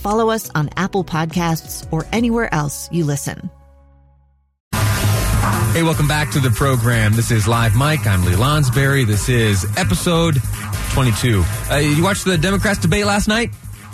follow us on Apple Podcasts, or anywhere else you listen. Hey, welcome back to the program. This is Live Mike. I'm Lee Lonsberry. This is episode 22. Uh, you watched the Democrats debate last night?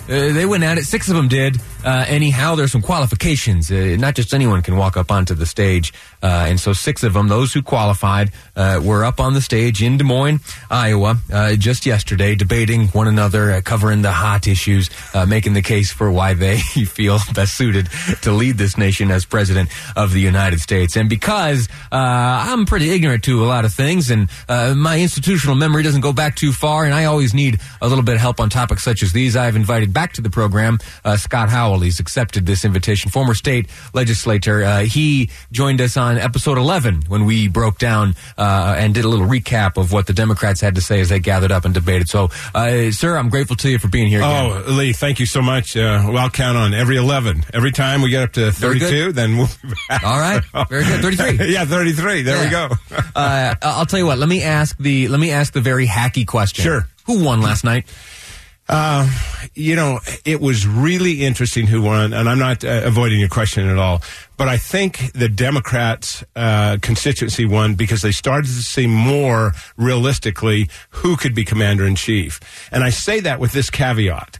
Uh, they went at it. Six of them did. Uh, anyhow, there's some qualifications. Uh, not just anyone can walk up onto the stage. Uh, and so six of them, those who qualified, uh, were up on the stage in Des Moines, Iowa, uh, just yesterday, debating one another, covering the hot issues, making the case for why they feel best suited to lead this nation as president of the United States. And because I'm pretty ignorant to a lot of things, and my institutional memory doesn't go back too far, and I always need a little bit of help on topics such as these, I've invited back to the program Scott Howell. He's accepted this invitation. Former state legislator. Uh, he joined us on episode 11 when we broke down uh, and did a little recap of what the Democrats had to say as they gathered up and debated. So, uh, sir, I'm grateful to you for being here. Again. Oh, Lee, thank you so much. Uh, well, I'll count on every 11. Every time we get up to 32, then we'll be All right. Very good. 33. yeah, 33. There yeah. we go. Uh, I'll tell you what. Let me ask the let me ask the very hacky question. Sure. Who won last night? Uh, you know, it was really interesting who won, and I'm not uh, avoiding your question at all. But I think the Democrats' uh, constituency won because they started to see more realistically who could be commander in chief. And I say that with this caveat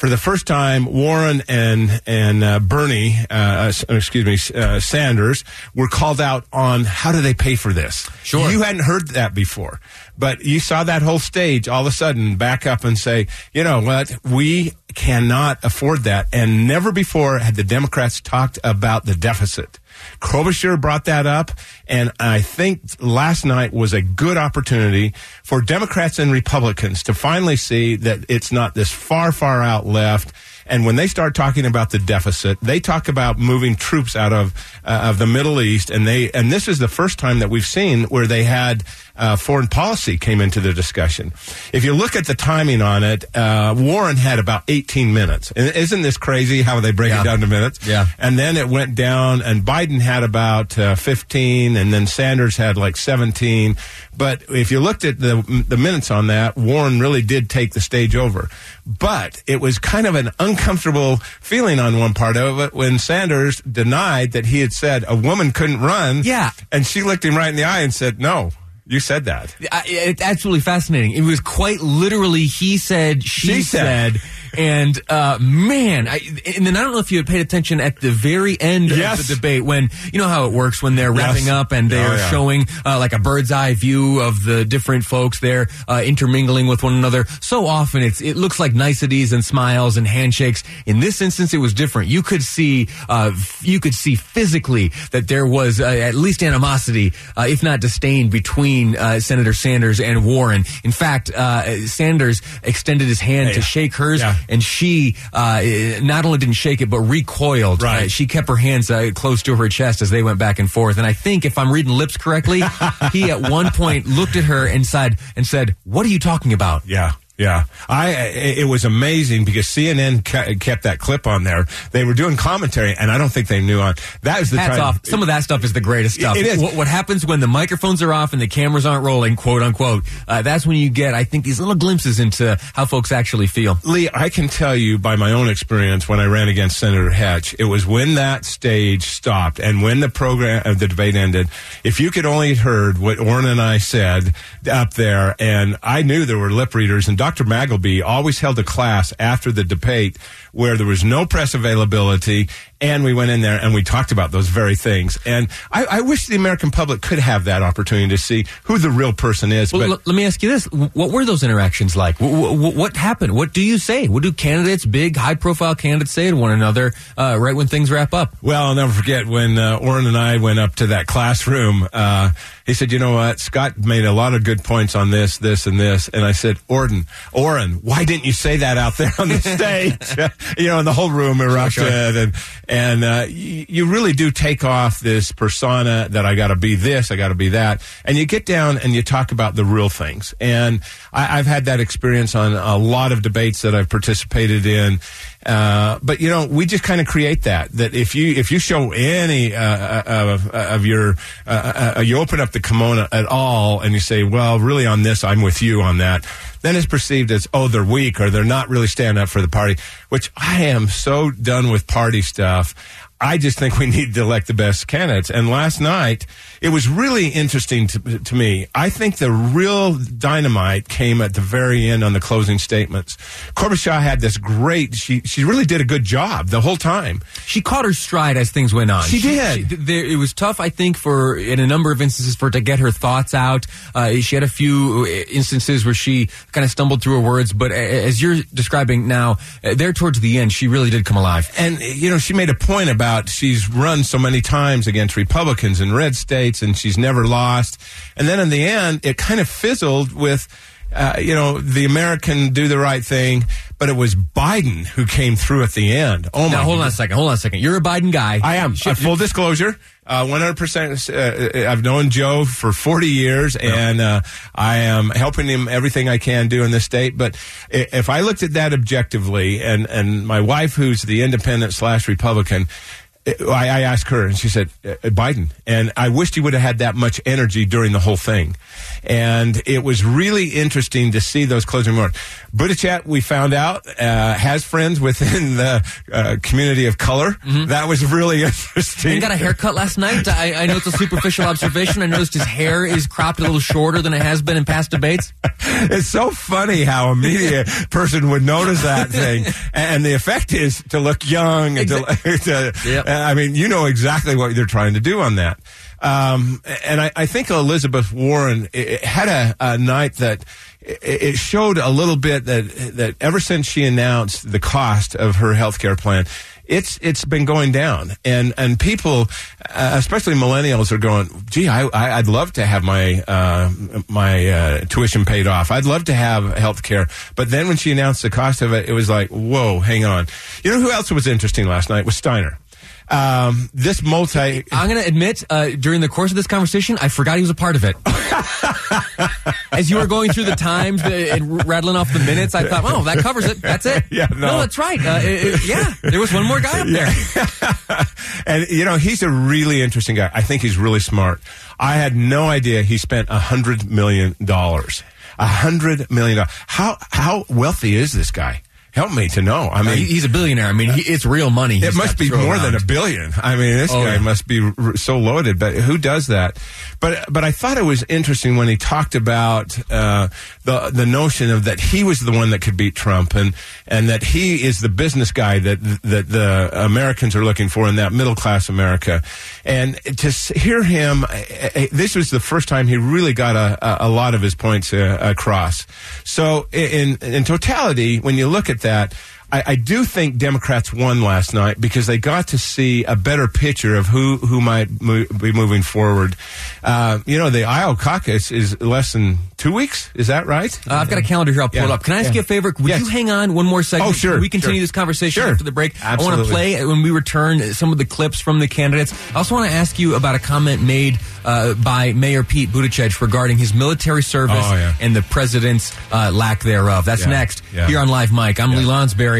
for the first time, Warren and and uh, Bernie, uh, uh excuse me, uh, Sanders, were called out on how do they pay for this. Sure, you hadn't heard that before, but you saw that whole stage all of a sudden back up and say, you know what, we cannot afford that, and never before had the Democrats talked about the deficit. Klobuchar brought that up, and I think last night was a good opportunity for Democrats and Republicans to finally see that it's not this far, far out left. And when they start talking about the deficit, they talk about moving troops out of uh, of the Middle East, and they and this is the first time that we've seen where they had uh, foreign policy came into the discussion. If you look at the timing on it, uh, Warren had about 18 minutes. And isn't this crazy how they break yeah. it down to minutes? Yeah. And then it went down, and Biden had about uh, 15, and then Sanders had like 17. But if you looked at the the minutes on that, Warren really did take the stage over. But it was kind of an uncomfortable feeling on one part of it when Sanders denied that he had said a woman couldn't run. Yeah. And she looked him right in the eye and said, no, you said that. it's absolutely fascinating. It was quite literally he said, she, she said. said and uh, man, I, and then I don't know if you had paid attention at the very end yes. of the debate when you know how it works when they're wrapping yes. up and they're oh, yeah. showing uh, like a bird's eye view of the different folks there uh, intermingling with one another. So often it's it looks like niceties and smiles and handshakes. In this instance, it was different. You could see uh, you could see physically that there was uh, at least animosity, uh, if not disdain, between Senator Sanders and Warren. In fact, Sanders extended his hand hey, to shake hers. Yeah and she uh, not only didn't shake it but recoiled. Right. Uh, she kept her hands uh, close to her chest as they went back and forth. And I think if I'm reading lips correctly, he at one point looked at her and said, "And said, what are you talking about?" Yeah. Yeah, I it was amazing because CNN kept that clip on there. They were doing commentary, and I don't think they knew on that was the Hats time. off. Some of that stuff is the greatest stuff. It is. What, what happens when the microphones are off and the cameras aren't rolling, quote unquote. Uh, that's when you get, I think, these little glimpses into how folks actually feel. Lee, I can tell you by my own experience when I ran against Senator Hatch, it was when that stage stopped and when the program, uh, the debate ended. If you could only heard what Orrin and I said up there, and I knew there were lip readers, and Dr. Magleby always held a class after the debate where there was no press availability And we went in there and we talked about those very things. And I, I wish the American public could have that opportunity to see who the real person is. Well, but l- let me ask you this: What were those interactions like? W- w- what happened? What do you say? What do candidates, big, high-profile candidates, say to one another uh, right when things wrap up? Well, I'll never forget when uh, Orrin and I went up to that classroom. Uh, he said, "You know what? Scott made a lot of good points on this, this, and this." And I said, "Orrin, Orrin, why didn't you say that out there on the stage?" you know, and the whole room erupted, Sure, sure. and and uh, y- you really do take off this persona that I got to be this, I got to be that, and you get down and you talk about the real things. And I, I've had that experience on a lot of debates that I've participated in. Uh, but you know, we just kind of create that. That if you if you show any uh, uh, of, of your, uh, uh, you open up the kimono at all, and you say, "Well, really, on this, I'm with you on that." Then it's perceived as, "Oh, they're weak," or "They're not really standing up for the party." Which I am so done with party stuff. I just think we need to elect the best candidates. And last night, it was really interesting to, to me. I think the real dynamite came at the very end on the closing statements. Corbett had this great, she, she really did a good job the whole time. She caught her stride as things went on. She did. th- there, it was tough, I think, for in a number of instances for her to get her thoughts out. Uh, she had a few uh, instances where she kind of stumbled through her words, but as you're describing now, uh, there towards the end, she really did come alive. And, you know, she made a point about she's run so many times against Republicans in red states and she's never lost. And then in the end, it kind of fizzled with, uh, you know, the American do the right thing, but it was Biden who came through at the end. Oh my Now, hold on a second. Hold on a second. You're a Biden guy. I am. She- Uh, full disclosure, uh, 100%. Uh, I've known Joe for 40 years, and uh, I am helping him everything I can do in this state. But if I looked at that objectively, and, and my wife, who's the independent slash Republican, I, I asked her, and she said, uh, Biden. And I wished he would have had that much energy during the whole thing. And it was really interesting to see those closing remarks. Buttigieg, we found out, uh, has friends within the uh, community of color. That was really interesting. He got a haircut last night. I, I know it's a superficial observation. I noticed his hair is cropped a little shorter than it has been in past debates. it's so funny how a media person would notice that thing, and the effect is to look young and to, to Yep. I mean, you know exactly what they're trying to do on that. Um, and I, I think Elizabeth Warren had a, a night that it showed a little bit that that ever since she announced the cost of her health care plan, it's it's been going down, and and people, uh, especially millennials, are going, "Gee, I, I I'd love to have my uh, my uh, tuition paid off. I'd love to have health care." But then when she announced the cost of it, it was like, "Whoa, hang on." You know who else was interesting last night was Steyer. Um, this multi. I'm going to admit, uh, during the course of this conversation, I forgot he was a part of it. As you were going through the times and rattling off the minutes, I thought, oh, that covers it. That's it. Yeah, no. that's right. Uh, it- it- yeah, there was one more guy up there. and you know he's a really interesting guy. I think he's really smart. I had no idea he spent a hundred million dollars. A hundred million dollars. How how wealthy is this guy? Help me to know. I mean, he's a billionaire. I mean, he, it's real money. it must be more than a billion. I mean, this Oh, guy yeah. must be r- so loaded. But who does that? But but I thought it was interesting when he talked about uh, the the notion of that he was the one that could beat Trump, and and that he is the business guy that that the Americans are looking for in that middle class America. And to hear him, eh, eh, this was the first time he really got a, a, a lot of his points uh, across. So in in totality, when you look at that. I, I do think Democrats won last night because they got to see a better picture of who who might mo- be moving forward. Uh, you know, the Iowa caucus is less than two weeks. Is that right? Uh, I've got a calendar here. I'll pull Yeah, it up. Can I ask yeah. you a favor? Would Yes. you hang on one more second? Oh, sure, We continue sure. this conversation Sure. after the break. I want to play when we return uh, some of the clips from the candidates. I also want to ask you about a comment made uh, by Mayor Pete Buttigieg regarding his military service Oh, yeah. and the president's uh, lack thereof. That's next here on Live Mike. I'm Yeah. Lee Lonsberry,